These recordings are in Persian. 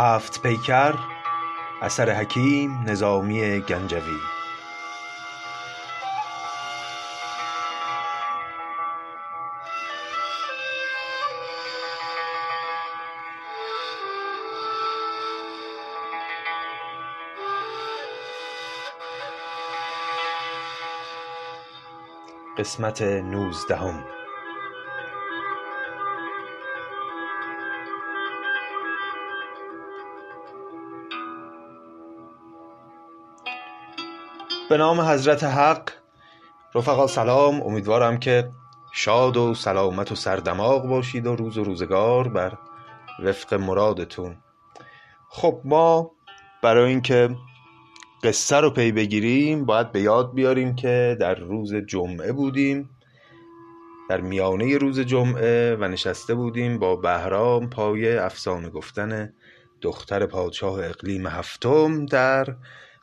هفت پیکر اثر حکیم نظامی گنجوی. قسمت نوزدهم. به نام حضرت حق. رفقا سلام. امیدوارم که شاد و سلامت و سردماغ باشید و روز و روزگار بر وفق مرادتون. خب ما برای اینکه قصه رو پی بگیریم باید به یاد بیاریم که در روز جمعه بودیم. در میانه روز جمعه و نشسته بودیم با بهرام پای افسانه گفتن دختر پادشاه اقلیم هفتم در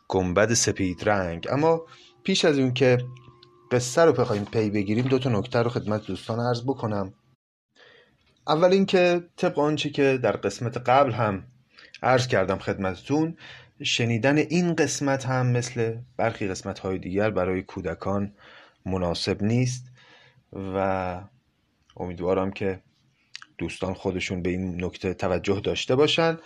گنبد سپید رنگ. اما پیش از اون که قصه رو بخوایم پی بگیریم دو تا نکته رو خدمت دوستان عرض بکنم. اول اینکه طبق آنچه که در قسمت قبل هم عرض کردم خدمتتون شنیدن این قسمت هم مثل برخی قسمت های دیگر برای کودکان مناسب نیست و امیدوارم که دوستان خودشون به این نکته توجه داشته باشن.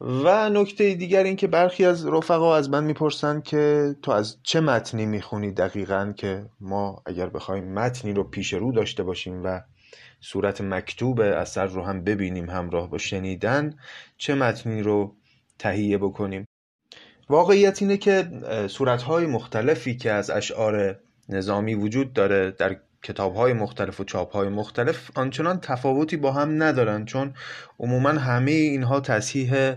و نکته دیگر این که برخی از رفقا از من می‌پرسن که تو از چه متنی می‌خونی دقیقا که ما اگر بخوایم متنی رو پیش رو داشته باشیم و صورت مکتوب اثر رو هم ببینیم همراه با شنیدن چه متنی رو تهیه بکنیم؟ واقعیت اینه که صورتهای مختلفی که از اشعار نظامی وجود داره در کتابهای مختلف و چاپهای مختلف آنچنان تفاوتی با هم ندارن چون عموما همه اینها تصحیح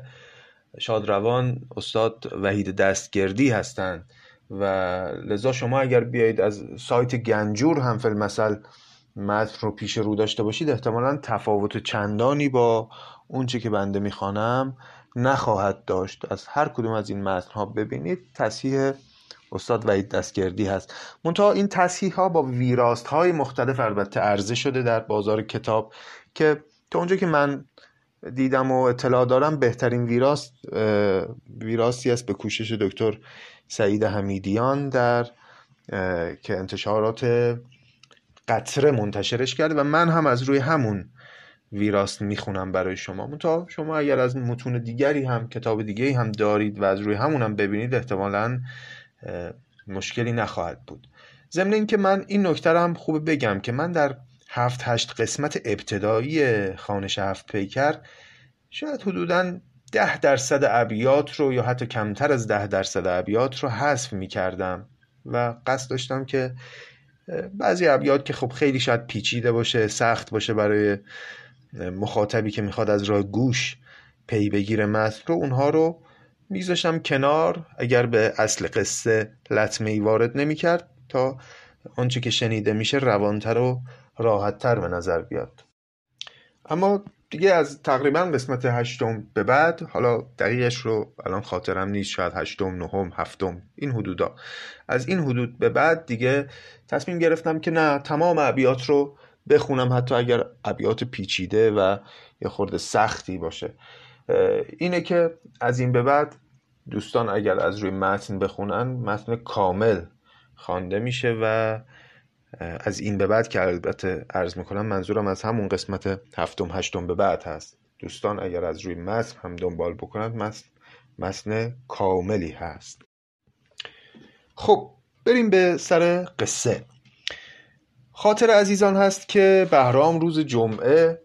شادروان استاد وحید دستگردی هستند. و لذا شما اگر بیایید از سایت گنجور هم فیلم مثل متن رو پیش رو داشته باشید احتمالا تفاوت چندانی با اونچه که بنده می‌خوانم نخواهد داشت. از هر کدوم از این متن ها ببینید تصحیح استاد وحید دستگردی هست. منتها این تصحیح ها با ویراست های مختلف البته عرضه شده در بازار کتاب که تا اونجا که من دیدم و اطلاع دارم بهترین ویراست ویراستی است به کوشش دکتر سعید حمیدیان در که انتشارات قطره منتشرش کرده و من هم از روی همون ویراست می‌خونم برای شما. تا شما اگر از متون دیگری هم کتاب دیگری هم دارید و از روی همون هم ببینید احتمالا مشکلی نخواهد بود. ضمن اینکه من این نکته هم خوب بگم که من در هفت هشت قسمت ابتدایی خانش هفت پیکر شاید حدودا ده درصد ابیات رو یا حتی کمتر از ده درصد ابیات رو حذف می کردم و قصد داشتم که بعضی ابیات که خب خیلی شاید پیچیده باشه سخت باشه برای مخاطبی که می‌خواد از راه گوش پی بگیره متن رو اونها رو میذاشم کنار اگر به اصل قصه لطمه ای وارد نمی‌کرد تا آنچه که شنیده میشه روانتر و راحتتر به نظر بیاد. اما دیگه از تقریبا قسمت هشتم به بعد حالا دقیقش رو الان خاطرم نیست شاید هشتم نهم هفتم این حدودا. از این حدود به بعد دیگه تصمیم گرفتم که نه تمام ابیات رو بخونم حتی اگر ابیات پیچیده و یه خورده سختی باشه. اینه که از این به بعد دوستان اگر از روی متن بخونن متن کامل خوانده میشه و از این به بعد که البته عرض می‌کنم منظورم از همون قسمت هفتم هشتم به بعد هست. دوستان اگر از روی متن هم دنبال بکنند متن متن کاملی هست. خب بریم به سر قصه. خاطر عزیزان هست که بهرام روز جمعه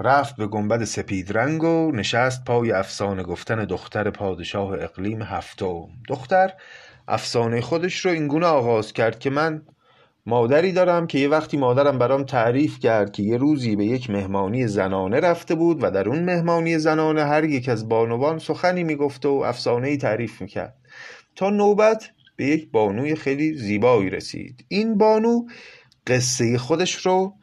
رفت به گنبد سپید رنگ و نشست پای افسانه گفتن دختر پادشاه اقلیم هفتم. دختر افسانه خودش رو اینگونه آغاز کرد که من مادری دارم که یه وقتی مادرم برام تعریف کرد که یه روزی به یک مهمانی زنانه رفته بود و در اون مهمانی زنانه هر یک از بانوان سخنی می‌گفت و افسانه ای تعریف می‌کرد. تا نوبت به یک بانوی خیلی زیبایی رسید. این بانو قصه خودش رو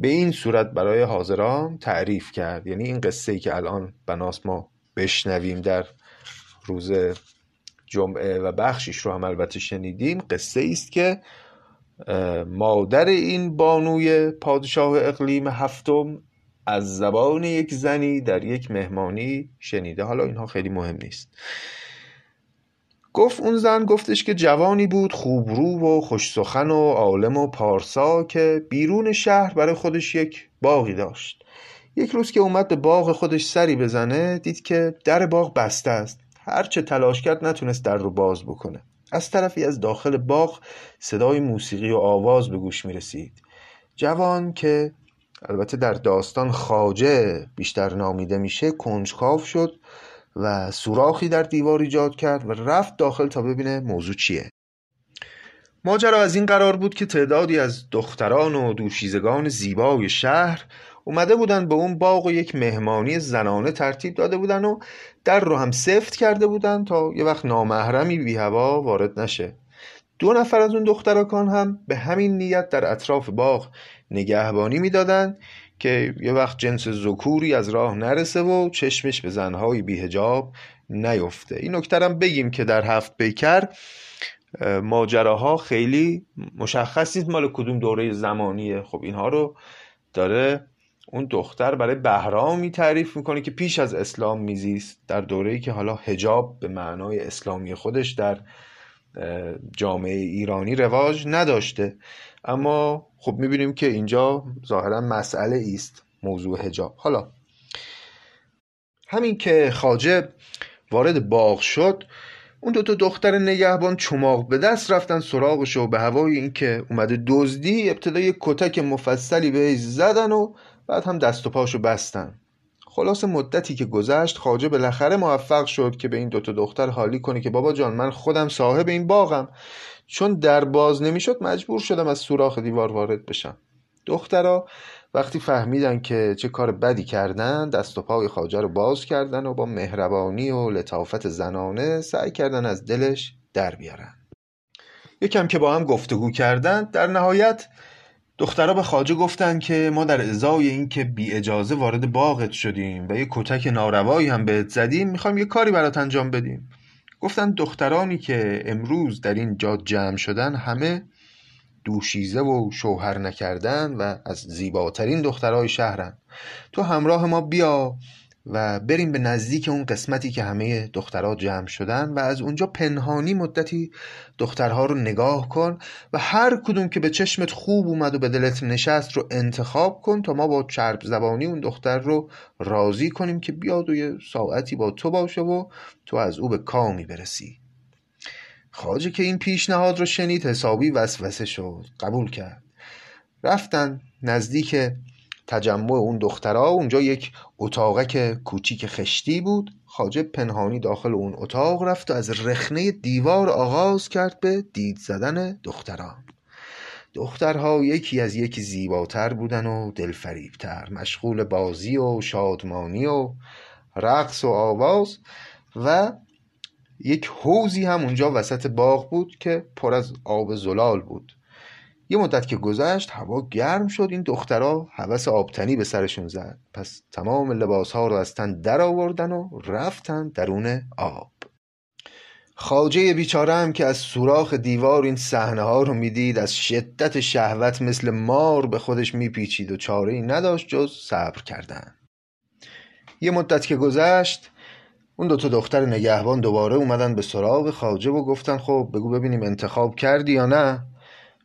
به این صورت برای حاضران تعریف کرد. یعنی این قصه ای که الان بناس ما بشنویم در روز جمعه و بخشیش رو هم البته شنیدیم قصه است که مادر این بانوی پادشاه اقلیم هفتم از زبان یک زنی در یک مهمانی شنیده. حالا اینها خیلی مهم نیست. گفت اون زن گفتش که جوانی بود خوبرو و خوش سخن و عالم و پارسا که بیرون شهر برای خودش یک باغی داشت. یک روز که اومد به باغ خودش سری بزنه دید که در باغ بسته است. هرچه تلاش کرد نتونست در رو باز بکنه. از طرفی از داخل باغ صدای موسیقی و آواز به گوش می رسید جوان که البته در داستان خاجه بیشتر نامیده میشه کنجکاو شد. و سوراخی در دیوار ایجاد کرد و رفت داخل تا ببینه موضوع چیه. ماجرا از این قرار بود که تعدادی از دختران و دوشیزگان زیبای شهر اومده بودن به اون باغ و یک مهمانی زنانه ترتیب داده بودن و در رو هم سفت کرده بودن تا یه وقت نامحرمی بی هوا وارد نشه. دو نفر از اون دخترکان هم به همین نیت در اطراف باغ نگهبانی می‌دادند که یه وقت جنس زکوری از راه نرسه و چشمش به زنهای بیهجاب نیفته. این نکترم بگیم که در هفت بیکر ماجراها خیلی مشخص نیست. مال کدوم دوره زمانیه؟ خب اینها رو داره اون دختر برای بهرامی تعریف می‌کنه که پیش از اسلام میزیست در دوره‌ای که حالا هجاب به معنای اسلامی خودش در جامعه ایرانی رواج نداشته. اما خب می‌بینیم که اینجا ظاهرا مسئله است موضوع هجاب حالا همین که خاجه وارد باغ شد اون دو تا دختر نگهبان چماق به دست رفتن سراغش و به هوای اینکه اومده دزدی ابتدا یک کتک مفصلی بهش زدن و بعد هم دست و پاشو بستن. خلاص مدتی که گذشت خاجه بالاخره موفق شد که به این دوتا دختر حالی کنه که بابا جان من خودم صاحب این باغم. چون در باز نمی‌شد مجبور شدم از سوراخ دیوار وارد بشم. دخترها وقتی فهمیدن که چه کار بدی کردن دست و پای خاجه رو باز کردن و با مهربانی و لطافت زنانه سعی کردن از دلش در بیارن. یکم که با هم گفتگو کردن در نهایت دخترها به خاجه گفتن که ما در ازای اینکه بی اجازه وارد باغت شدیم و یه کتک ناروایی هم بهت زدیم می‌خوایم یه کاری برات انجام بدیم. گفتن دخترانی که امروز در این جا جمع شدن همه دوشیزه و شوهر نکردن و از زیباترین دخترهای شهرن. تو همراه ما بیا و بریم به نزدیک اون قسمتی که همه دخترها جمع شدن و از اونجا پنهانی مدتی دخترها رو نگاه کن و هر کدوم که به چشمت خوب اومد و به دلت نشست رو انتخاب کن تا ما با چرب زبانی اون دختر رو راضی کنیم که بیاد و یه ساعتی با تو باشه و تو از او به کامی برسی. خاجه که این پیشنهاد رو شنید حسابی وسوسه شد قبول کرد. رفتن نزدیک تجمع اون دخترها اونجا یک اتاقک کوچیک خشتی بود. خاجه پنهانی داخل اون اتاق رفت و از رخنه دیوار آغاز کرد به دید زدن دختران دخترها یکی از یکی زیباتر بودن و دلفریبتر مشغول بازی و شادمانی و رقص و آواز و یک حوزی هم اونجا وسط باغ بود که پر از آب زلال بود. یه مدت که گذشت هوا گرم شد. این دخترها هوس آبتنی به سرشون زد. پس تمام لباس ها رو از تن در آوردن و رفتن درون آب. خاجه بیچاره هم که از سوراخ دیوار این صحنه ها رو می‌دید از شدت شهوت مثل مار به خودش میپیچید و چاره ای نداشت جز صبر کردن. یه مدت که گذشت اون دوتا دختر نگهبان دوباره اومدن به سراغ خاجه و گفتن خب بگو ببینیم انتخاب کردی یا نه؟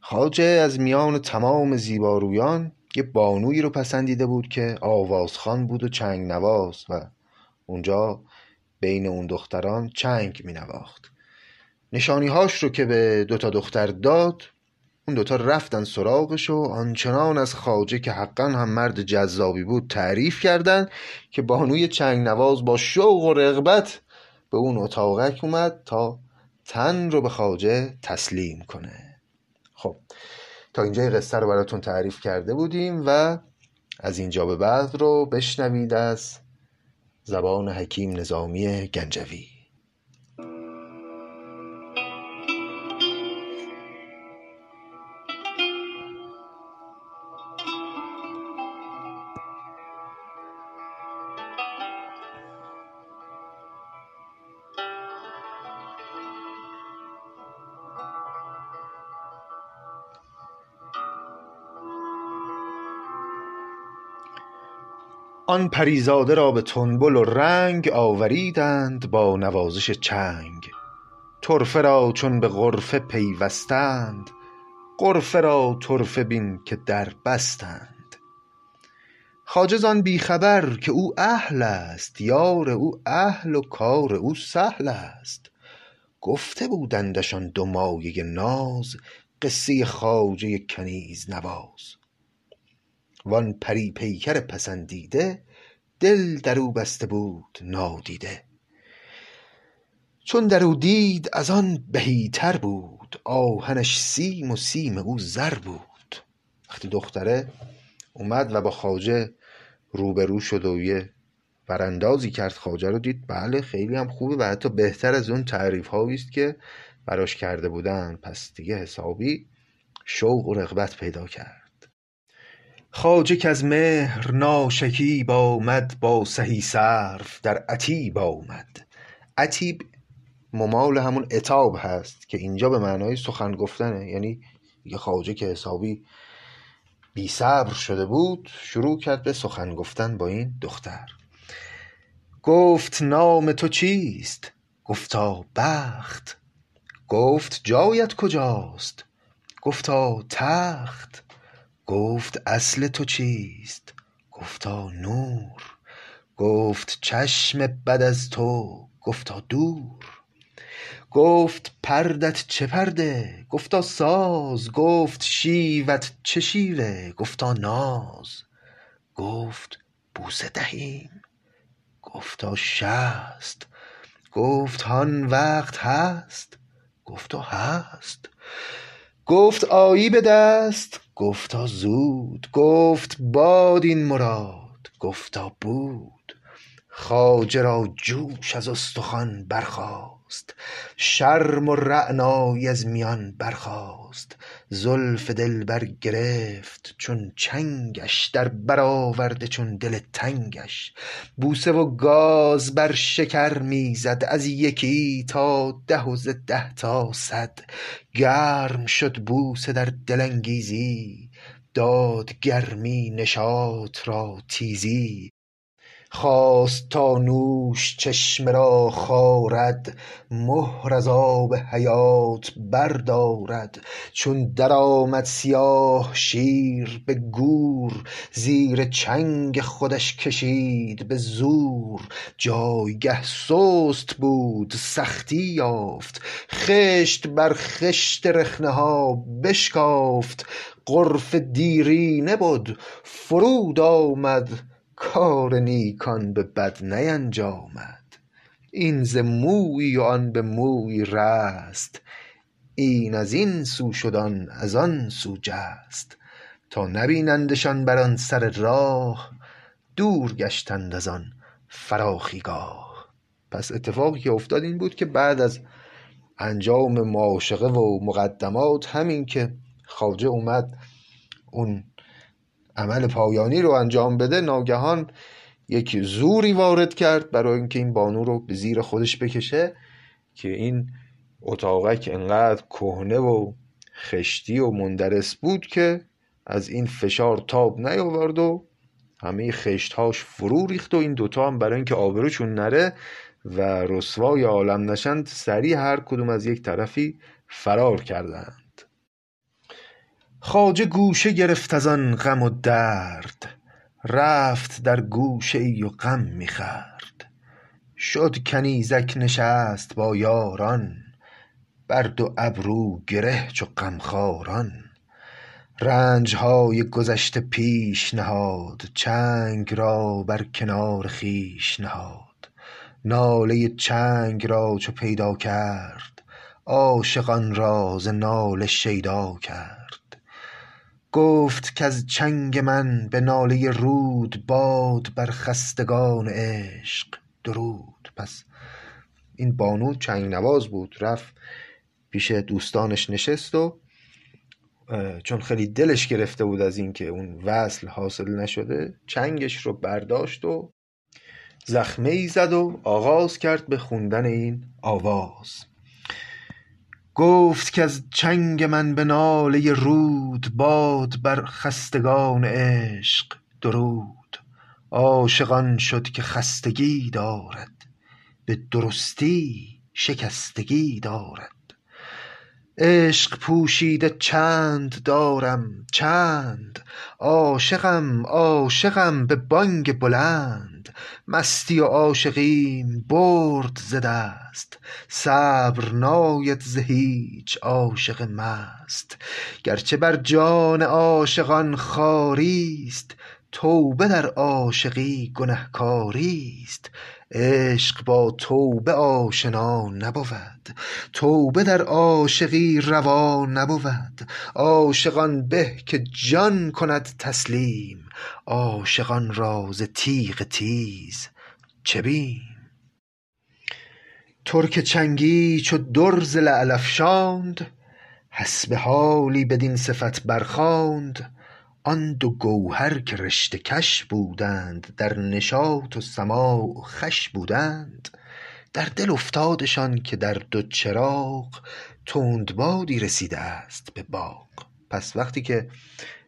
خاجه از میان تمام زیبارویان یه بانویی رو پسندیده بود که آوازخان بود و چنگ نواز و اونجا بین اون دختران چنگ می نواخت نشانی هاش رو که به دوتا دختر داد اون دوتا رفتن سراغش و آنچنان از خاجه که حقا هم مرد جذابی بود تعریف کردن که بانوی چنگ نواز با شوق و رغبت به اون اتاقک اومد تا تن رو به خاجه تسلیم کنه. خب تا اینجا قصه رو براتون تعریف کرده بودیم و از اینجا به بعد رو بشنوید از زبان حکیم نظامی گنجوی. آن پریزاده را به تنبل و رنگ آوریدند با نوازش چنگ. طرفه را چون به غرفه پیوستند غرفه را طرفه بین که در بستند. خواجه زان بی خبر که او اهل است یار او اهل و کار او سهل است. گفته بودندش آن دو مایه ناز قصه خواجه کنیز نواز. وان پری پیکر پسندیده دل در او بسته بود نادیده. چون در او دید از آن بهی تر بود آهنش سیم و سیم او زر بود. وقتی دختره اومد و با خواجه روبرو شد و یه براندازی کرد خواجه رو دید بله خیلی هم خوبه و حتی بهتر از اون تعریف هایی است که براش کرده بودن. پس دیگه حسابی شوق و رغبت پیدا کرد. خواجه کز مهر ناشکیب آمد با سهی صرف در عتیب آمد. عتیب ممال همون عتاب هست که اینجا به معنای سخن گفتنه. یعنی یه خواجه که حسابی بی صبر شده بود شروع کرد به سخن گفتن با این دختر. گفت نام تو چیست؟ گفتا بخت. گفت جایت کجاست؟ گفتا تخت. گفت اصل تو چیست؟ گفتا نور. گفت چشم بد از تو گفتا دور. گفت پردت چه پرده؟ گفتا ساز. گفت شیوت چه شیوه؟ گفتا ناز. گفت بوسه دهیم. گفتا شست. گفت هان وقت هست. گفتا هست. گفت آیی به دست. گفتا زود گفت باد این مراد گفتا بود خواجه را جوش از استخوان برخاست. شرم و رعنایی از میان برخاست. زلف دلبر گرفت چون چنگش در بر آورده چون دل تنگش. بوسه و گاز بر شکر می از یکی تا ده و ز ده تا صد. گرم شد بوسه در دل انگیزی داد گرمی نشاط را تیزی. خواست تا نوش چشمه را خارد مهر از آب حیات بردارد. چون درآمد سیاه شیر به گور زیر چنگ خودش کشید به زور. جایگه سست بود سختی یافت. خشت بر خشت رخنه ها بشکافت. غرفه دیرینه بد فرود آمد. کار نیکان به بد نینجامد این ز مویی و آن به موی رست. این از این سو شد از آن سو جست. تا نبینندشان بر آن سر راه دور گشتند از آن فراخی گاه پس اتفاقی که افتاد این بود که بعد از انجام معاشقه و مقدمات همین که خواجه اومد اون عمل پایانی رو انجام بده ناگهان یک زوری وارد کرد برای اینکه این بانو رو به زیر خودش بکشه که این اتاقک انقدر کهنه و خشتی و مندرس بود که از این فشار تاب نیاورد و همه خشتهاش فرو ریخت و این دوتا هم برای اینکه آبروشون نره و رسوای عالم نشند سریع هر کدوم از یک طرفی فرار کردند خواجه گوشه گرفت از آن غم و درد رفت در گوشه ای و غم می خورد. شد کنیزک نشست با یاران بر دو ابرو گره چو غمخواران. رنج های گذشته پیش نهاد چنگ را بر کنار خویش نهاد. ناله چنگ را چو پیدا کرد عاشقان را ز ناله شیدا کرد. گفت کز چنگ من به ناله رود باد بر خستگان عشق درود. پس این بانو چنگ نواز بود رفت پیش دوستانش نشست و چون خیلی دلش گرفته بود از اینکه اون وصل حاصل نشده چنگش رو برداشت و زخمه ای زد و آغاز کرد به خوندن این آواز. گفت کز چنگ من به ناله رود باد بر خستگان عشق درود. عاشق شد که خستگی دارد به درستی شکستگی دارد. عشق پوشیده چند دارم چند؟ عاشقم عاشقم به بانگ بلند. مستی و عاشقیم برد ز دست. صبر ناید ز هیچ عاشق مست. گرچه بر جان عاشقان خواریست توبه در عاشقی گنهکاریست. عشق با توبه آشنا نبود. توبه در عاشقی روا نبود. عاشق آن به که جان کند تسلیم. عاشقان را ز تیغ تیز چه بیم؟ ترک چنگی چو در ز لعل افشاند. حسب حالی بدین صفت برخواند آن دو گوهر که رشته کش بودند در نشاط و سماع خوش بودند. در دل افتادشان که در دو چراغ تندبادی رسیده است به باغ. پس وقتی که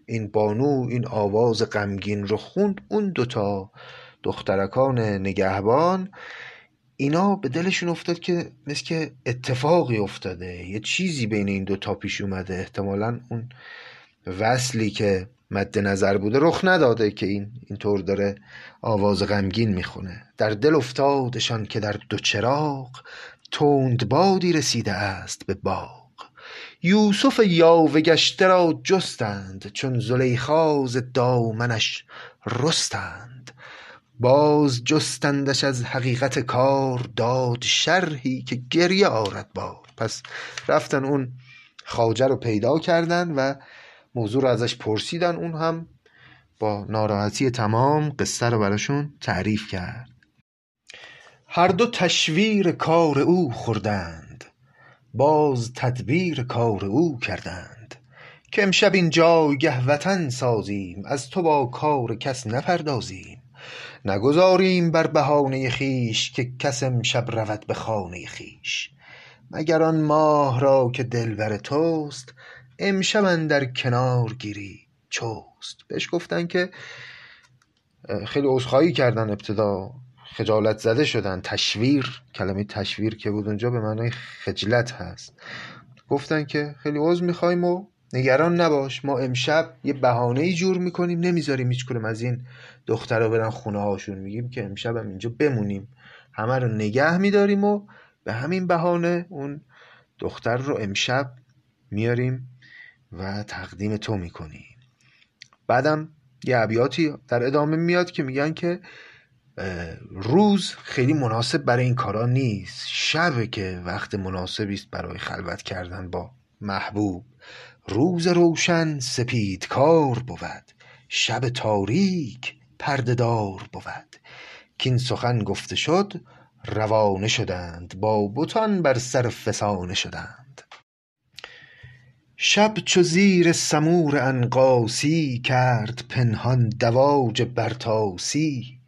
این بانو این آواز غمگین رو خوند اون دوتا دخترکان نگهبان اینا به دلشون افتاد که مثل که اتفاقی افتاده. یه چیزی بین این دوتا پیش اومده. احتمالا اون وصلی که مد نظر بوده رخ نداده که این اینطور داره آواز غمگین می‌خونه. در دل افتادشان که در دو چراغ تندبادی رسیده است به باغ. یوسف یاوه گشته را جستند چون زلیخا ز دامنش رستند. باز جستندش از حقیقت کار داد شرحی که گریه آرد بار. پس رفتن اون خواجه رو پیدا کردن و موضوع رو ازش پرسیدن اون هم با ناراحتی تمام قصه رو براشون تعریف کرد. هر دو تشویر کار او خوردند باز تدبیر کار او کردند. که امشب این جایگه وطن سازیم از تو با کار کس نپردازیم. نگذاریم بر بهانه خویش که کس امشب رود به خانه خویش. مگر آن ماه را که دلبر توست امشب اندر کنار گیری. چست. بهش گفتن که خیلی عذرخواهی کردن ابتدا. خجالت زده شدن. تشویر. کلمه تشویر که بود اونجا به معنای خجلت هست. گفتن که خیلی عذر می‌خوایم و نگران نباش. ما امشب یه بهانه ای جور می‌کنیم. نمی‌ذاریم هیچ کنیم از این دخترها برن خونه هاشون میگیم که امشب هم اینجا بمونیم. همه رو نگه میداریم و به همین بهانه اون دختر رو امشب میاریم و تقدیم تو می‌کنیم بعدم یه ابیاتی در ادامه میاد که میگن که روز خیلی مناسب برای این کارا نیست. شبه که وقت مناسبی است برای خلوت کردن با محبوب. روز روشن سپید کار بود. شب تاریک پرده دار بود. کین سخن گفته شد روانه شدند. با بتان بر سر فسانه شدند. شب چو زیر سمور عنقاسی کرد پنهان دواج برتاسی.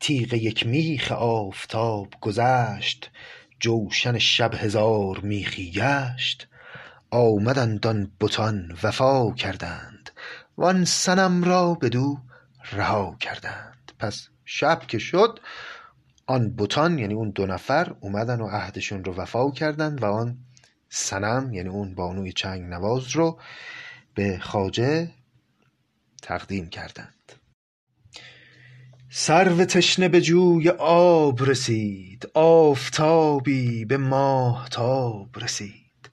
تیغ یک میخ آفتاب گذشت جوشن شب هزار میخی گشت. آمدند آن بتان وفا کردند وان صنم را بدو رها کردند. پس شب که شد آن بتان یعنی اون دو نفر اومدن و عهدشون رو وفا کردند و آن صنم یعنی اون بانوی چنگ نواز رو به خواجه تقدیم کردند. سرو تشنه به جوی آب رسید آفتابی به ماهتاب رسید.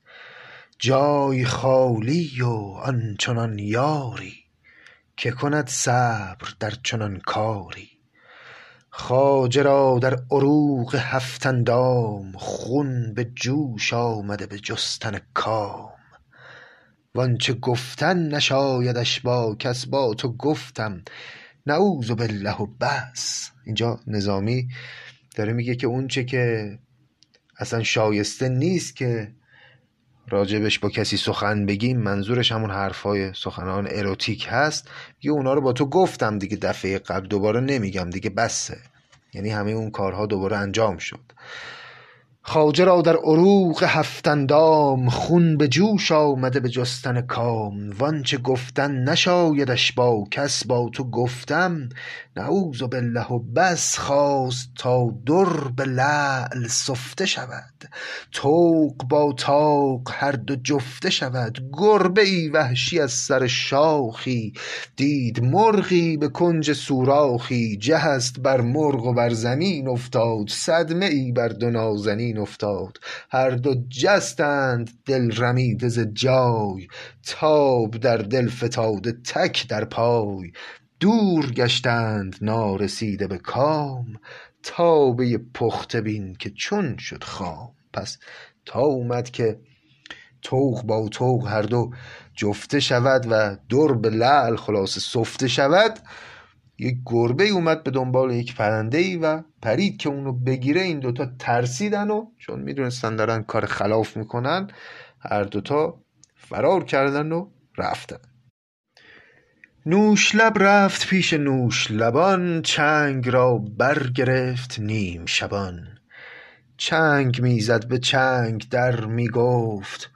جای خالی و آن چنان یاری که کند صبر در چنان کاری. خواجه را در عروق هفت اندام خون به جوش آمده به جستن کام. وآنچه گفتن نشایدش با کس با تو گفتم نعوذبالله و بس. اینجا نظامی داره میگه که اونچه که اصلا شایسته نیست که راجبش با کسی سخن بگیم منظورش همون حرفای سخنان اروتیک هست. میگه اونا رو با تو گفتم دیگه دفعه قبل دوباره نمیگم دیگه بسه. یعنی همه اون کارها دوباره انجام شد. خواجه را در عروق هفت اندام خون به جوش آمده به جستن کام. وآنچه گفتن نشایدش با کس با تو گفتم نعوذ بالله و بس خواست تا در به لعل سفته شود. طوق با طاق هر دو جفته شود. گربه ای وحشی از سر شاخی. دید مرغی به کنج سوراخی. جهست بر مرغ و بر زمین افتاد. صدمه ای بر دو نازنین افتاد. هر دو جستند دل رمیده ز جای. تاب در دل فتاده تک در پای. دور گشتند نارسیده به کام. تابه پخته بین که چون شد خام. پس تا اومد که طوق با طوق هر دو جفته شود و در به لعل خلاصه سفته شود یک گربه اومد به دنبال یک پرنده ای و پرید که اونو بگیره. این دوتا ترسیدن و چون می‌دونستن دارن کار خلاف می‌کنن هر دوتا فرار کردن و رفتن. نوش لب رفت پیش نوش لبان چنگ را برگرفت نیم شبان. چنگ می‌زد به چنگ در می‌گفت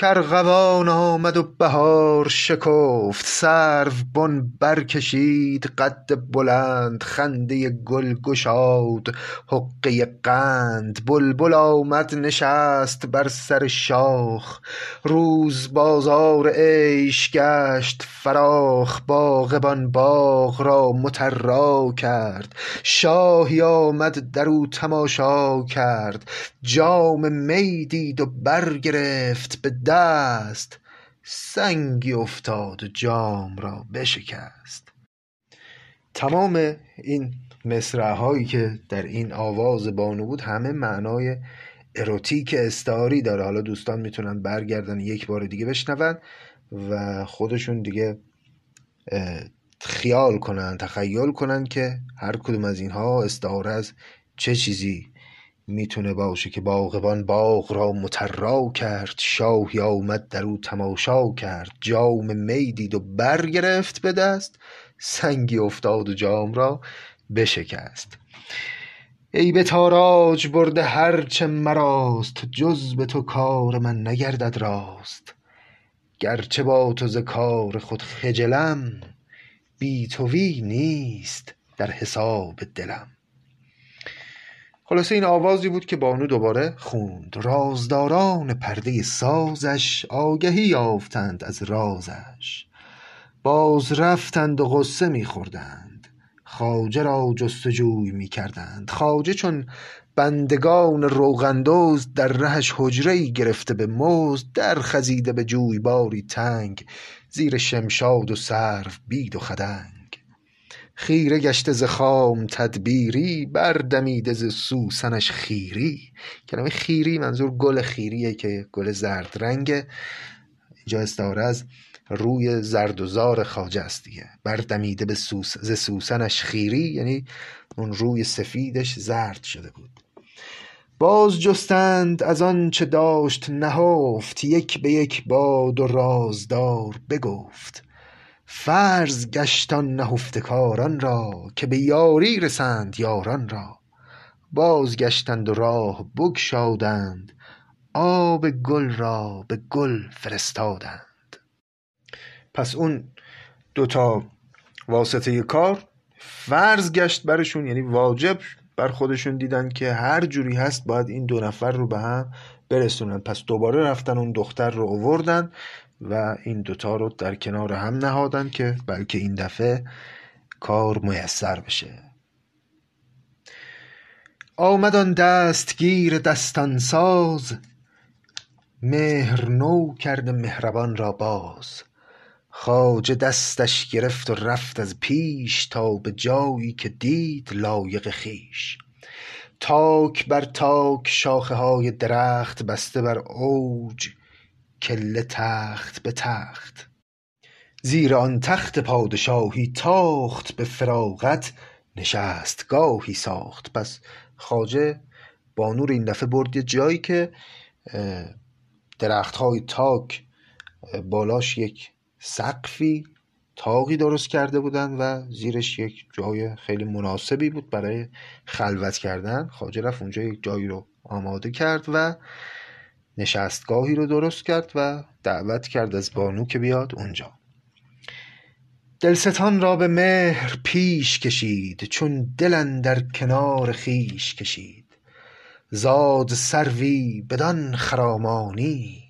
کارغوان آمد و بهار شکفت سرو بن برکشید قد بلند خنده گل گشاد حقه قند بلبل آمد نشست بر سر شاخ. روز بازار عیش گشت فراخ باغبان باغ را مطرا کرد. شاهی آمد در او تماشا کرد جام می دید و برگرفت به دست سنگی افتاد جام را بشکست. تمام این مصرع هایی که در این آواز بانو بود همه معنای اروتیک استعاری داره. حالا دوستان می‌تونن برگردن یک بار دیگه بشنون و خودشون دیگه خیال کنن تخیل کنن که هر کدوم از اینها استعاره از چه چیزی می‌تونه باشه که باغبان باغ را مطرا کرد شاهی آمد در او تماشا کرد جام می دید و برگرفت به دست سنگی افتاد و جام را بشکست. ای به تاراج برده هرچه مراست جز به تو کار من نگردد راست. گرچه با تو ز کار خود خجلم بی توی نیست در حساب دلم. خلاصه این آوازی بود که بانو دوباره خوند. رازداران پرده سازش آگهی یافتند از رازش. باز رفتند و غصه می خوردند خواجه را جستجوی می کردند خواجه چون بندگان روغندوز در رهش حجره گرفته به مزد در خزیده به جویباری تنگ زیر شمشاد و سرو بید و خدنگ. خیره گشته ز خام تدبیری بردمیده ز سوسنش خیری. کلمه خیری منظور گل خیریه که گل زرد رنگه. اینجا استعاره از روی زرد و زار خواجه است دیگه. بردمیده به سوس... ز سوسنش خیری یعنی اون روی سفیدش زرد شده بود. باز جستند از آن چه داشت نهفت یک به یک باد و رازدار بگفت. فرض گشت آن نهفته کاران را که به یاری رسند یاران را. بازگشتند و راه بگشادند آب گل را به گل فرستادند. پس اون دوتا واسطه کار فرض گشت برشون یعنی واجب بر خودشون دیدن که هر جوری هست باید این دو نفر رو به هم برسونن. پس دوباره رفتن اون دختر رو اووردن و این دوتا رو در کنار هم نهادن که بلکه این دفعه کار میسر بشه. آمد آن دستگیر دستان ساز مهر نو کرده مهربان را باز. خواجه دستش گرفت و رفت از پیش تا به جایی که دید لایق خویش تاک بر تاک شاخه های درخت بسته بر اوج کله تخت به تخت. زیر آن تخت پادشاهی تاخت به فراغت نشستگاهی ساخت. پس خواجه بانو رو این دفعه برد یه جایی که درخت های تاک بالاش یک سقفی تاقی درست کرده بودن و زیرش یک جای خیلی مناسبی بود برای خلوت کردن. خاجه رفت اونجا یک جایی رو آماده کرد و نشستگاهی رو درست کرد و دعوت کرد از بانو که بیاد اونجا. دلستان را به مهر پیش کشید چون دلن در کنار خیش کشید. زاد سروی بدان خرامانی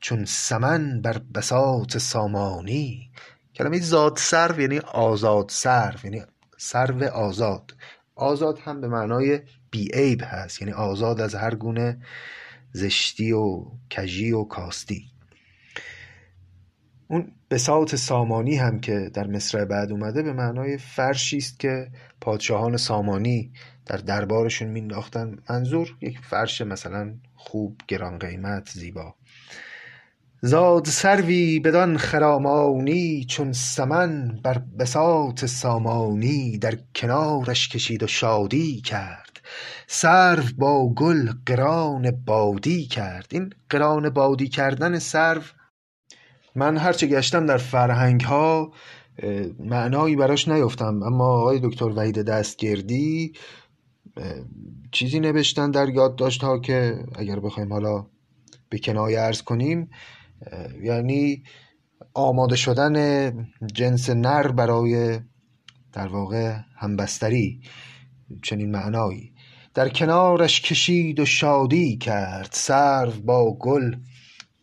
چون سمن بر بساط سامانی. کلمه زاد سرو یعنی آزاد سرو یعنی سرو آزاد. آزاد هم به معنای بیعیب هست یعنی آزاد از هر گونه زشتی و کژی و کاستی. اون بساط سامانی هم که در مصر بعد اومده به معنای فرشی است که پادشاهان سامانی در دربارشون مینداختن منظور یک فرش مثلا خوب گران قیمت زیبا. زاد سروی بدان خرامانی چون سمن بر بساط سامانی در کنارش کشید و شادی کرد. سرو با گل قران بادی کرد. این قران بادی کردن سرو من هرچه گشتم در فرهنگ ها معنایی براش نیفتم اما آقای دکتر وحید دستگردی چیزی نوشتن در یادداشت ها که اگر بخوایم حالا به کنایه ارز کنیم یعنی آماده شدن جنس نر برای در واقع همبستری چنین معنایی. در کنارش کشید و شادی کرد سرو با گل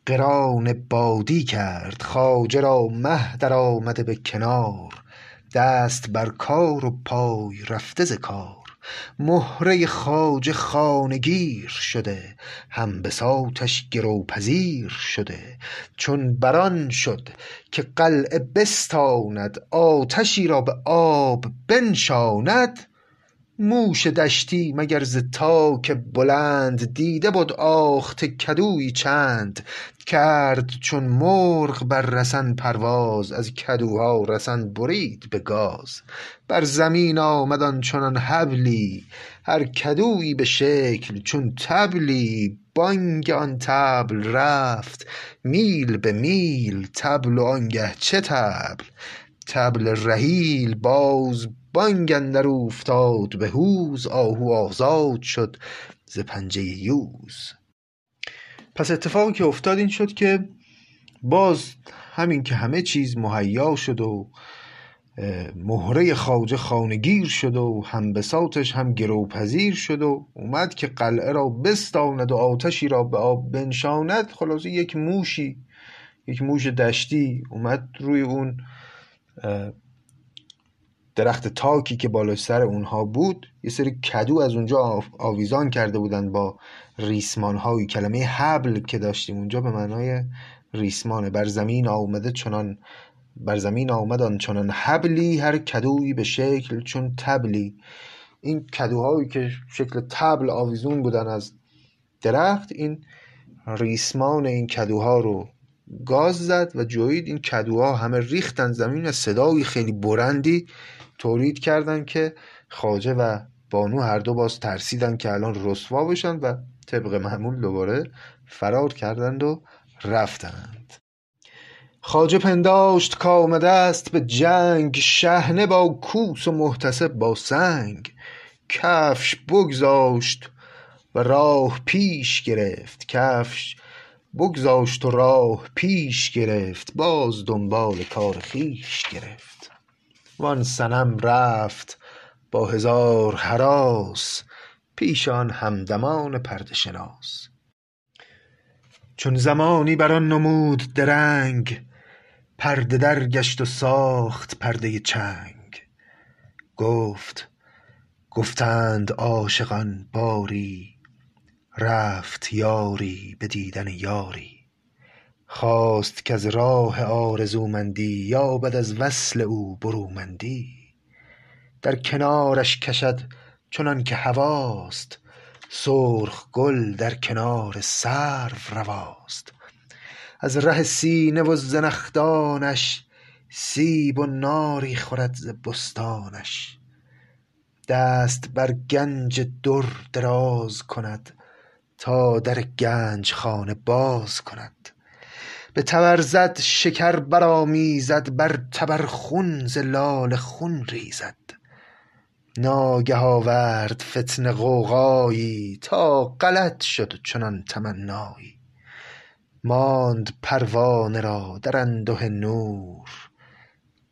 قران بادی کرد. خواجه را مه در آمده به کنار دست بر کار و پای رفته ز کار. مهره خواجه خانگیر شده هم بساطش گروپذیر شده. چون بران شد که قلعه بستاند آتشی را به آب بنشاند موش دشتی مگر ز تاک بلند دیده بد آخته کدویی چند؟ کرد چون مرغ بر رسن پرواز از کدوها رسن برید به گاز. بر زمین آمد آنچنان حبلی هر کدویی به شکل چون طبلی بانگ آن طبل رفت میل به میل طبل و آنگه چه طبل طبل رحیل باز بانگ اندر اوفتاد به هوز آهو آزاد شد ز پنجه یوز. پس اتفاقی که افتاد این شد که باز همین که همه چیز مهیا شد و مهره خواجه خانگیر شد و هم بساطش هم گروپذیر شد و اومد که قلعه را بستاند و آتشی را به آب بنشاند. خلاصه یک موشی یک موش دشتی اومد روی اون درخت تاکی که بالای سر اونها بود یه سری کدو از اونجا آویزان کرده بودن با ریسمان هایی کلمه حبل که داشتیم. اونجا به معنای ریسمانه. بر زمین آمده چنان بر زمین آمد چنان حبلی هر کدویی به شکل چون تبلی. این کدوهایی که شکل تبل آویزون بودن از درخت این ریسمان این کدوها رو گاز زد و جوید این کدوها همه ریختن زمین و صدایی خیلی برندی تولید کردن که خاجه و بانو هر دو باز ترسیدن که الان رسوا بشن و طبق معمول دوباره فرار کردند و رفتند. خاجه پنداشت کامده است به جنگ شهنه با کوس و محتسب با سنگ. کفش بگذاشت و راه پیش گرفت. کفش بگذاشت و راه پیش گرفت باز دنبال کار خویش گرفت. وان صنم رفت با هزار هراس پیش آن همدمان پرده شناس چون زمانی بر آن نمود درنگ پرده در گشت و ساخت پرده چنگ. گفت گفتند عاشقان باری رفت یاری به دیدن یاری. خواست کز راه آرزومندی یابد از وصل او برومندی. در کنارش کشد چنان که هواست سرخ گل در کنار سرو رواست. از ره سینه و زنخدانش سیب و ناری خورد ز بستانش. دست بر گنج در دراز کند تا در گنج خانه باز کند. به تبر زد شکر برآمیزد بر تبر خون ز لاله خون ریزد. ناگه آورد فتنه غوغایی تا غلط شد چنان تمنایی. ماند پروانه را در انده نور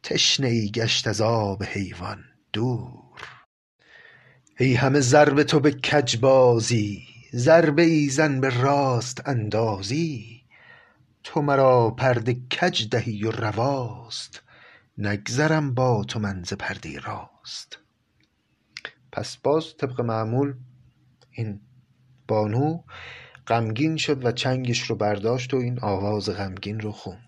تشنه ای گشت از آب حیوان دور. ای همه ضرب تو به کج بازی ضربه ای زن به راست اندازی تو مرا پرده کج دهی و رواست نگذرم با تو من پرده راست. پس باز طبق معمول این بانو غمگین شد و چنگش رو برداشت و این آواز غمگین رو خوند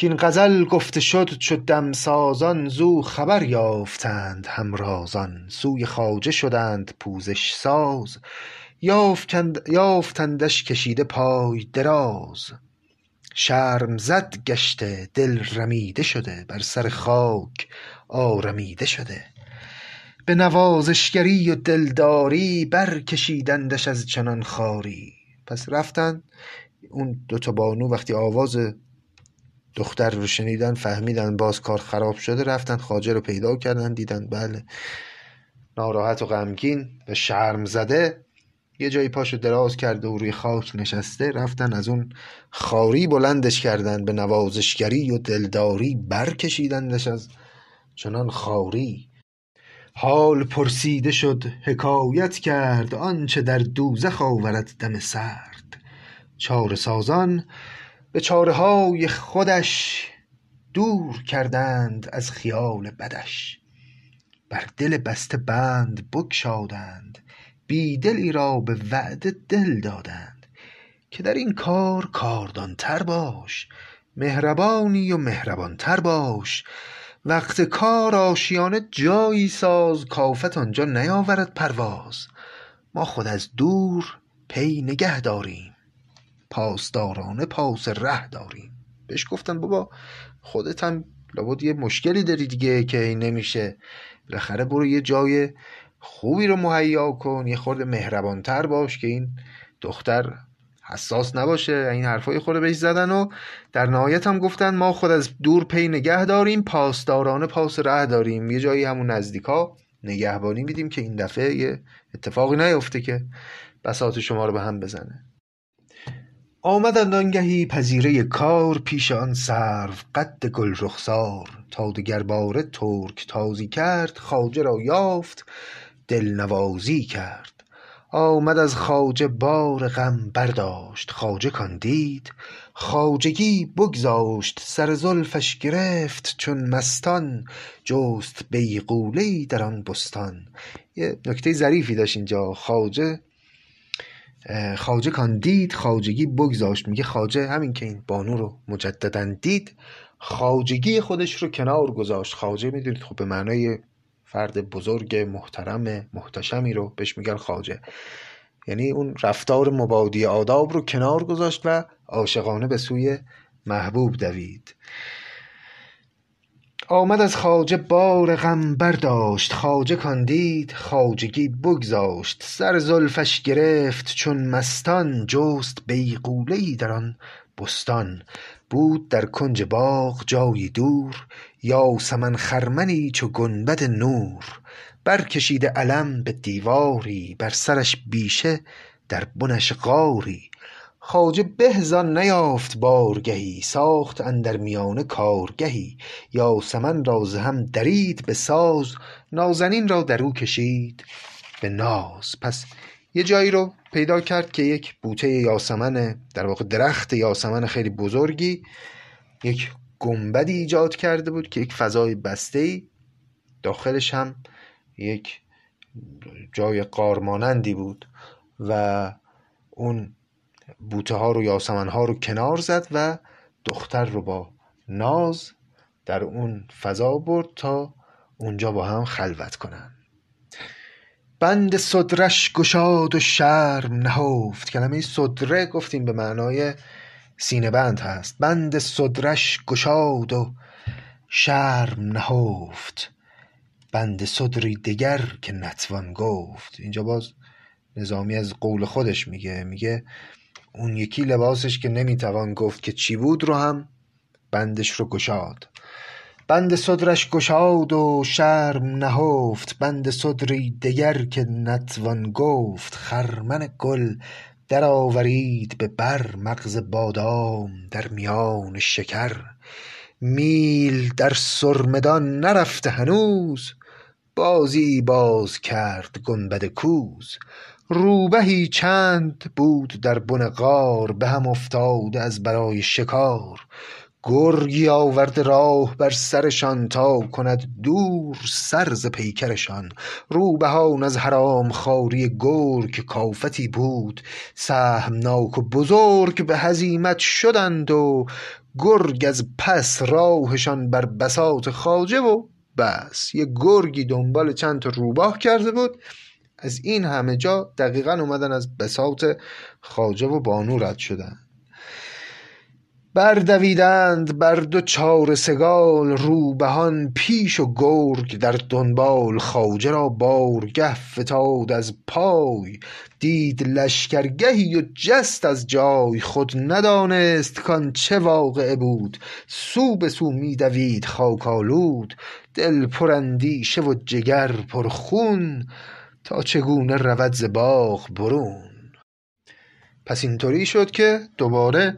کاین غزل گفته شد چو دمسازان زو خبر یافتند همرازان. سوی خواجه شدند پوزش ساز. یافتندش کشیده پای دراز. شرم زد گشته دل رمیده شده بر سر خاک آرمیده شده. به نوازشگری و دلداری برکشیدندش از چنان خواری پس رفتن اون دوتا بانو وقتی آواز دختر رو شنیدن فهمیدن باز کار خراب شده رفتن خاجه رو پیدا کردن دیدن بله ناراحت و غمگین و شرم زده. یه جایی پاشو دراز کرده و روی خاک نشسته رفتن از اون خاری بلندش کردن به نوازشگری و دلداری برکشیدندش از چنان خاری. حال پرسیده شد حکایت کرد آنچه در دوزخ آورد دم سرد. چاره سازان به چاره های خودش دور کردند از خیال بدش. بر دل بسته بند بگشادند بی دلی را به وعده دل دادند. که در این کار کاردان تر باش مهربانی و مهربان تر باش. وقت کار آشیانه جایی ساز کافت آنجا نیاورد پرواز. ما خود از دور پی نگه داریم. پاسدارانه پاس ره داریم. بهش گفتن بابا خودت هم لابد یه مشکلی داری دیگه که این نمیشه. بالاخره برو یه جای خوبی رو مهیا کن یه خورده مهربانتر باش که این دختر حساس نباشه. این حرفای خود بهش زدن و در نهایت هم گفتن ما خود از دور پی نگه داریم پاسدارانه پاس ره داریم. یه جایی همون نزدیکا نگهبانی میدیم که این دفعه یه اتفاقی نیفته که بساط شما رو به هم بزنه. آمدند آنگهی پذیره کار پیش آن سرو قد گل رخسار تا دگرباره ترک تازی کرد خواجه را یافت دلنوازی کرد. آمد از خواجه بار غم برداشت خواجه کان دید خواجگی بگذاشت سر زلفش گرفت چون مستان جست بیغوله ای در آن بستان. یه نکته ظریفی داشت اینجا خواجه خواجه کان دید خواجگی بگذاشت. میگه خواجه همین که این بانو رو مجددا دید خواجگی خودش رو کنار گذاشت. خواجه می‌دونید خب به معنای فرد بزرگ محترم محتشمی رو بهش میگن خواجه. یعنی اون رفتار مبادی آداب رو کنار گذاشت و عاشقانه به سوی محبوب دوید. آمد از خواجه بار غم برداشت خواجه کاندید خواجگی بگذاشت. سر زلفش گرفت چون مستان جست بیغوله ای در آن بستان. بود در کنج باغ جایی دور یاسمن خرمنی چو گنبد نور. برکشیده علم به دیواری بر سرش بیشه در بنش غاری. خواجه به زان نیافت بارگهی ساخت اندر میانه کارگهی. یاسمن را ز هم درید به ساز نازنین را در او کشید به ناز. پس یه جایی رو پیدا کرد که یک بوته یاسمن در واقع درخت یاسمن خیلی بزرگی یک گنبدی ایجاد کرده بود که یک فضای بسته داخلش هم یک جای قارمانندی بود و اون بوته ها رو یاسمن ها رو کنار زد و دختر رو با ناز در اون فضا برد تا اونجا با هم خلوت کنن. بند صدرش گشاد و شرم نهفت. کلمه صدره گفتیم به معنای سینه بند هست. بند صدرش گشاد و شرم نهفت. بند صدری دگر که نتوان گفت. اینجا باز نظامی از قول خودش میگه. میگه اون یکی لباسش که نمی‌توان گفت که چی بود رو هم بندش رو گشاد. بند صدرش گشاد و شرم نهفت. بند صدری دگر که نتوان گفت. خرمن گل درآورید به بر. مغز بادام در میان شکر. میل در سرمدان نرفته هنوز. بازی باز کرد گنبد کوز. روبهی چند بود در بن غار به هم افتاده از برای شکار. گرگی آورده راه بر سرشان تا کند دور سر ز پیکرشان. روبهان از حرام خواری گرگ کافتی بود. سهمناک و بزرگ به هزیمت شدند و گرگ از پس راهشان بر بساط خواجه و بس. یه گرگی دنبال چند تا روباه کرده بود. از این همه جا دقیقا اومدن از بساط خواجه و بانو رد شدن. بردویدند بر دو چار سگال روبهان پیش و گرگ در دنبال خواجه را بارگه فتاد از پای. دید لشکرگهی و جست از جای. خود ندانست کان چه واقعه بود. سو به سو می دوید خاک آلود دل پر اندیشه و جگر پر خون. تا چگونه رود ز باغ برون. پس اینطوری شد که دوباره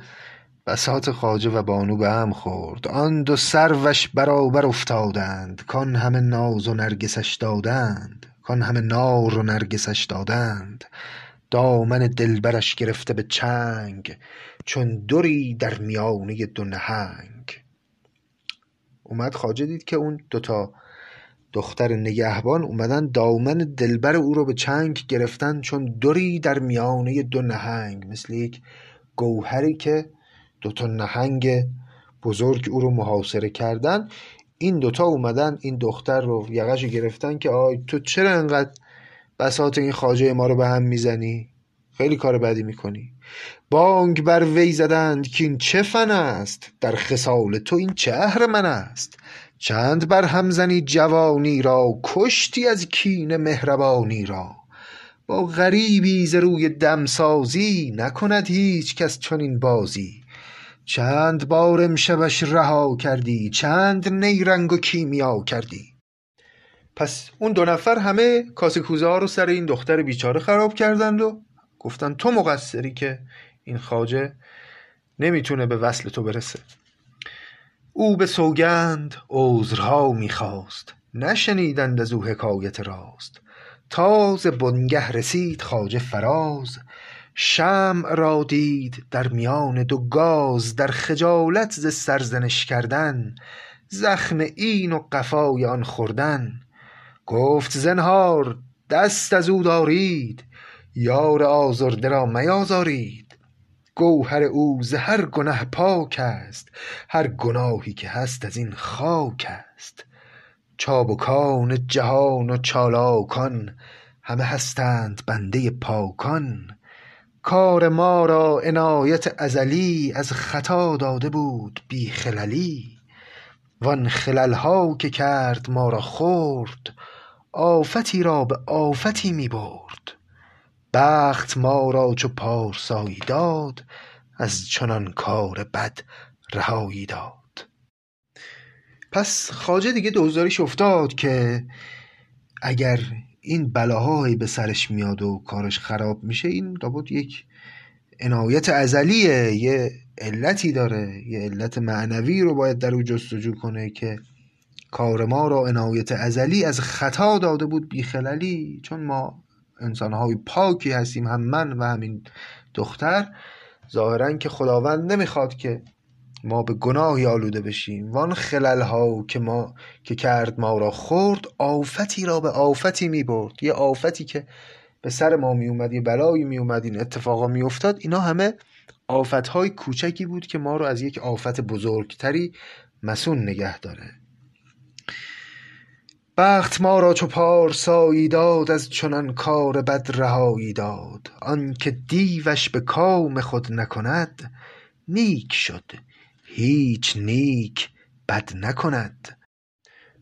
بساط خواجه و بانو به هم خورد. آن دو سروش برابر افتادند. کان همه ناز و نرگسش دادند. کان همه نار و نرگسش دادند. دامن دلبرش گرفته به چنگ. چون دری در میانه دو نهنگ. اومد خواجه دید که اون دوتا دختر نگهبان اومدن دامن دلبر او رو به چنگ گرفتن چون دری در میانه دو نهنگ مثل یک گوهری که دوتا نهنگ بزرگ او رو محاصره کردن. این دوتا اومدن این دختر رو یقش گرفتن که آی تو چرا انقدر بساط این خاجه ما رو به هم می‌زنی؟ خیلی کار بدی می‌کنی. بانگ بر وی زدند که این چه فن است؟ در خصال تو این چه من است. چند بر هم زنی جوانی را کشتی از کین مهربانی را. با غریبی ز روی دمسازی نکند هیچ کس چنین بازی. چند بار امشبش رها کردی چند نیرنگ و کیمیا کردی. پس اون دو نفر همه کاسه کوزه رو سر این دختر بیچاره خراب کردند و گفتن تو مقصری که این خاجه نمی‌تونه به وصل تو برسه. او به سوگند عذرها می‌خواست نشنیدند از او حکایت راست. تاز بنگه رسید خواجه فراز شمع را دید در میان دو گاز در خجالت ز سرزنش کردن زخم این و قفای آن خوردن. گفت زنهار دست از او دارید یار آزرده را میازارید. گوهر او ز هر گنه پاک است هر گناهی که هست از این خاک است. چابکان جهان و چالاکان همه هستند بنده پاکان. کار ما را عنایت ازلی از خطا داده بود بی خللی. وان خلل ها که کرد ما را خورد آفتی را به آفتی می برد. بخت ما را چو پارسایی داد از چنان کار بد رهایی داد. پس خواجه دیگه دوزاریش افتاد که اگر این بلاهایی به سرش میاد و کارش خراب میشه این لابد یک عنایت ازلیه یه علتی داره یه علت معنوی رو باید در او جستجو کنه که کار ما را عنایت ازلی از خطا داده بود بیخللی چون ما انسانهای پاکی هستیم هم من و همین دختر. ظاهرا که خداوند نمی‌خواد که ما به گناهی آلوده بشیم. وان خلل ها که ما که کرد ما را خورد آفتی را به آفتی می برد یه آفتی که به سر ما می اومد یه بلایی می اومد این اتفاقا می افتاد اینا همه آفت کوچکی بود که ما رو از یک آفت بزرگتری مسون نگه داره. بخت ما را چو پارسایی داد از چنان کار بد رهایی داد. آنکه دیوش به کام خود نکند نیک شد. هیچ نیک بد نکند.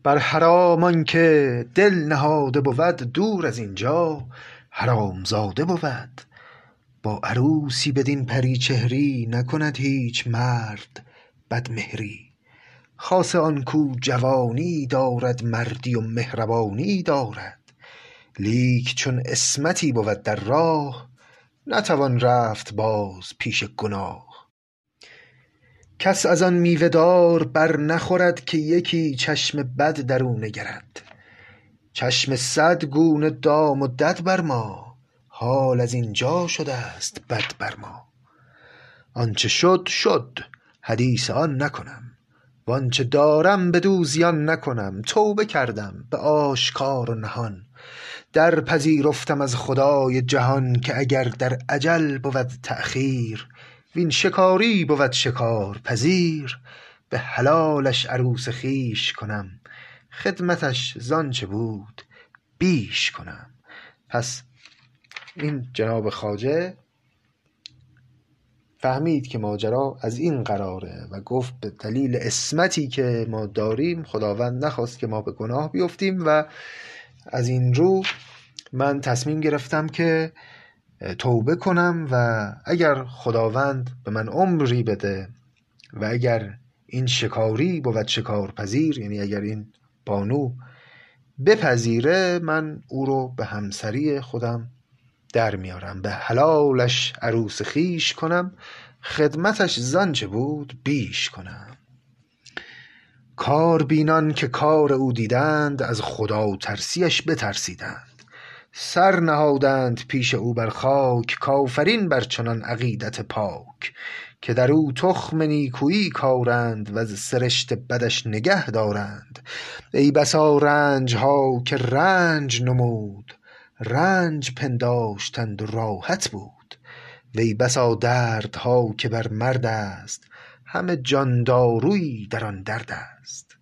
بر حرام آنکه دل نهاده بود دور از اینجا حرامزاده بود. با عروسی بدین پری چهری نکند هیچ مرد بدمهری خاصه آن کو جوانی دارد مردی و مهربانی دارد. لیک چون عصمتی بود در راه نتوان رفت باز پیش گناه. کس از آن میوه دار بر نخورد که یکی چشم بد در او نگرد. چشم صد گونه دام و دد بر ما حال از اینجا شده است بد بر ما. آنچه شد شد حدیث آن نکنم. وآنچه دارم بدو زیان نکنم. توبه کردم به آشکار و نهان. درپذیرفتم از خدای جهان که اگر در اجل بود تأخیر وین شکاری بود شکارپذیر به حلالش عروس خویش کنم. خدمتش زآنچه بود بیش کنم. پس این جناب خواجه فهمید که ماجرا از این قراره و گفت به دلیل عصمتی که ما داریم خداوند نخواست که ما به گناه بیفتیم و از این رو من تصمیم گرفتم که توبه کنم و اگر خداوند به من عمری بده و اگر این شکاری بود شکارپذیر یعنی اگر این بانو بپذیره من او رو به همسری خودم در میارم. به حلالش عروس خویش کنم. خدمتش زآنچه بود بیش کنم. کاربینان که کار او دیدند از خداترسیش بترسیدند. سر نهادند پیش او بر خاک کآفرین بر چنان عقیدت پاک. که در او تخم نیکویی کارند وز سرشت بدش نگه دارند. ای بسا رنج ها که رنج نمود. رنج پنداشتند و راحت بود. وی بسا دردها که بر مرد است همه جان دارویی در آن درد است.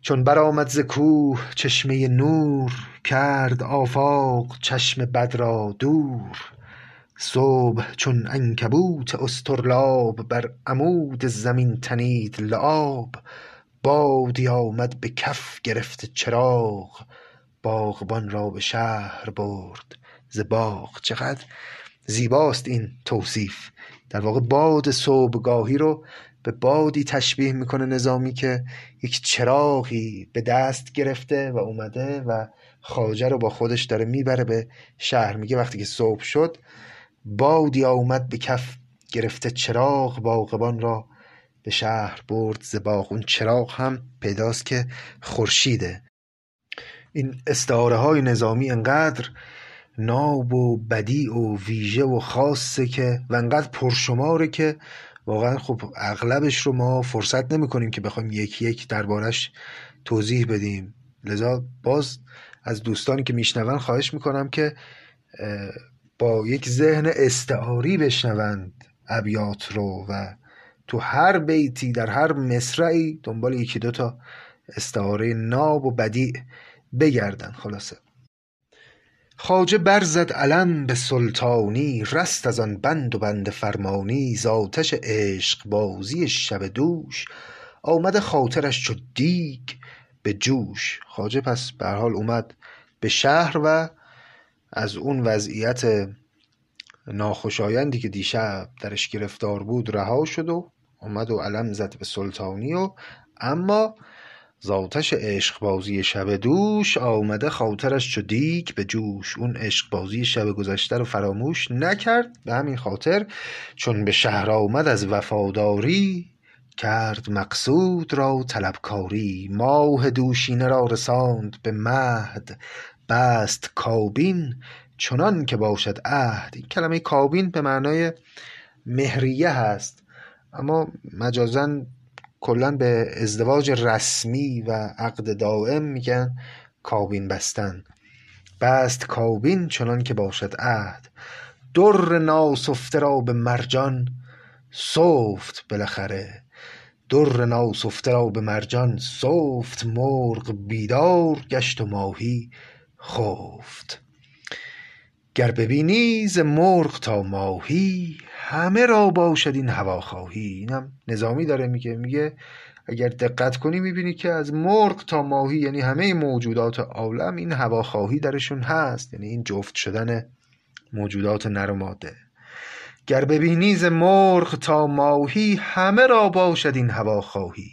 چون برآمد ز کوه چشمه نور کرد آفاق چشم بد را دور. صبح چون عنکبوت اصطرلاب بر عمود زمین تنید لعاب بادی آمد به کف گرفته چراغ. باغبان را به شهر برد. ز باغ چقدر زیباست این توصیف. در واقع باد صبحگاهی رو به بادی تشبیه می‌کنه نظامی که یک چراغی به دست گرفته و اومده و خواجه رو با خودش داره می‌بره به شهر. میگه وقتی که صبح شد بادی آمد به کف گرفته چراغ باغبان را به شهر برد. ز باغ. اون چراغ هم پیداست که خورشیده. این استعاره های نظامی انقدر ناب و بدیع و ویژه و خاصه که و انقدر پرشماره که واقعا خب اغلبش رو ما فرصت نمی کنیم که بخوایم یکی یک دربارش توضیح بدیم. لذا باز از دوستانی که میشنون خواهش می‌کنم که با یک ذهن استعاری بشنوند ابیات رو و تو هر بیتی در هر مصرعی دنبال یکی دوتا استعاره ناب و بدیع بگردن خلاصه. خواجه برزد علم به سلطانی رست از آن بند و بند فرمانی ز عشق بازی شب دوش. آمده خاطرش چو دیگ به جوش. خواجه پس به حال اومد به شهر و از اون وضعیت ناخوشایندی که دیشب درش گرفتار بود رها شد و اومد و علم زد به سلطانی و اما ز آتش عشقبازی شب دوش آمده خاطرش چو دیگ به جوش. اون عشقبازی شب گذشته رو فراموش نکرد. به همین خاطر چون به شهر آمد از وفاداری کرد مقصود را طلبکاری. ماه دوشینه را رساند به مهد. بست کابین چنان که باشد عهد. این کلمه کابین به معنای مهریه هست. اما مجازا کلا به ازدواج رسمی و عقد دائم میگن کابین بستن. بست کابین چنان که باشد عهد. در ناسفته را به مرجان سفت بالاخره. در ناسفته را به مرجان سفت مرغ بیدار گشت و ماهی خفت. گر ببینی ز مرغ تا ماهی همه را باشد این هواخواهی اینم نظامی داره میگه. میگه اگر دقت کنی می‌بینی که از مرغ تا ماهی یعنی همه موجودات عالم این هواخواهی درشون هست. یعنی این جفت شدن موجودات نر و ماده. گر ببینی ز مرغ تا ماهی همه را باشد این هواخواهی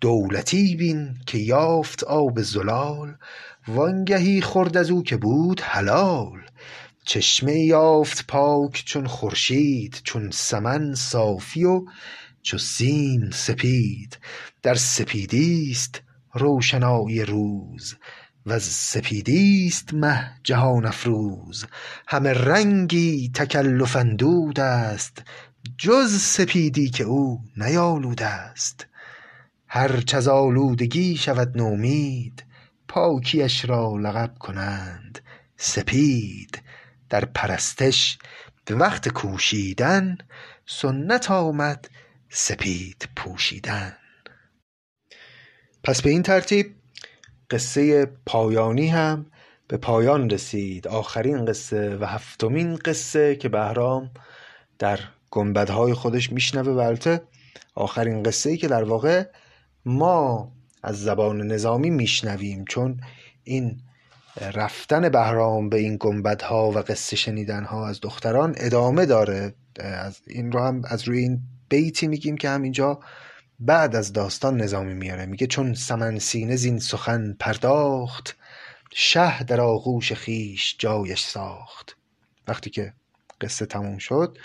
دولتی بین که یافت آب زلال وانگهی خورد از او که بود حلال. چشمه یافت پاک چون خورشید چون سمن صافی و چو سیم سپید. در سپیدیست روشنایی روز وز سپیدیست مه جهان افروز. همه رنگی تکلف اندود است جز سپیدی که او نیالوده است. هرچ از آلودگی شود نومید پاکیش را لقب کنند سپید. در پرستش به وقت کوشیدن سنت آمد سپید پوشیدن. پس به این ترتیب قصه پایانی هم به پایان رسید. آخرین قصه و هفتمین قصه که بهرام در گنبدهای خودش میشنوه و البته آخرین قصه ای که در واقع ما از زبان نظامی میشنویم چون این رفتن بهرام به این گنبدها و قصه شنیدنها از دختران ادامه داره. از این رو هم از روی این بیتی میگیم که همینجا بعد از داستان نظامی میاره. میگه چون سمن سینه زین سخن پرداخت شه در آغوش خیش جایش ساخت. وقتی که قصه تموم شد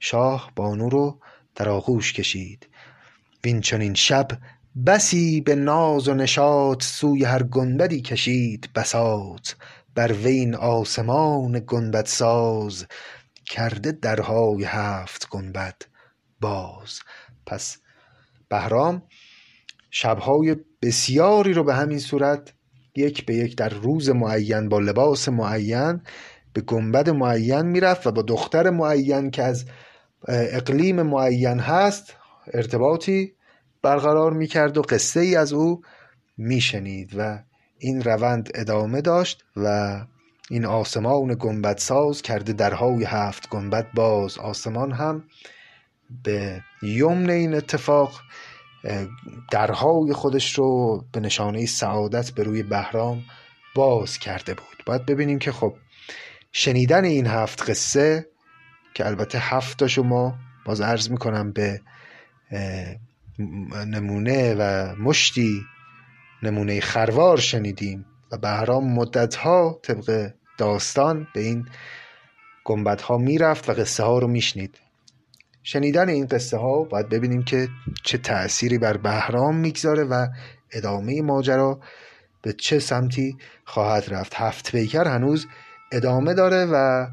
شاه بانو رو در آغوش کشید. وین چنین شب بسی به ناز و نشاط سوی هر گنبدی کشید بساط بر وی این آسمان گنبد ساز کرده درهای هفت گنبد باز. پس بهرام شبهای بسیاری رو به همین صورت یک به یک در روز معین با لباس معین به گنبد معین می‌رفت و با دختر معین که از اقلیم معین هست ارتباطی برقرار می‌کرد و قصه ای از او میشنید و این روند ادامه داشت و این آسمان گنبد ساز کرده درهای هفت گنبد باز. آسمان هم به یمن این اتفاق درهای خودش رو به نشانه سعادت به روی بهرام باز کرده بود. باید ببینیم که خب شنیدن این هفت قصه که البته هفت ما باز عرض می‌کنم به نمونه و مشتی نمونه خروار شنیدیم و بهرام مدتها طبق داستان به این گنبدها می‌رفت و قصه ها رو میشنید. شنیدن این قصه ها باید ببینیم که چه تأثیری بر بهرام می‌گذاره و ادامه ماجرا به چه سمتی خواهد رفت. هفت پیکر هنوز ادامه داره و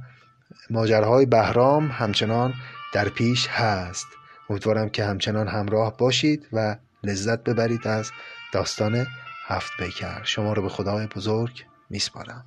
ماجرهای بهرام همچنان در پیش هست. امیدوارم که همچنان همراه باشید و لذت ببرید از داستان هفت پیکر. شما رو به خدای بزرگ میسپارم.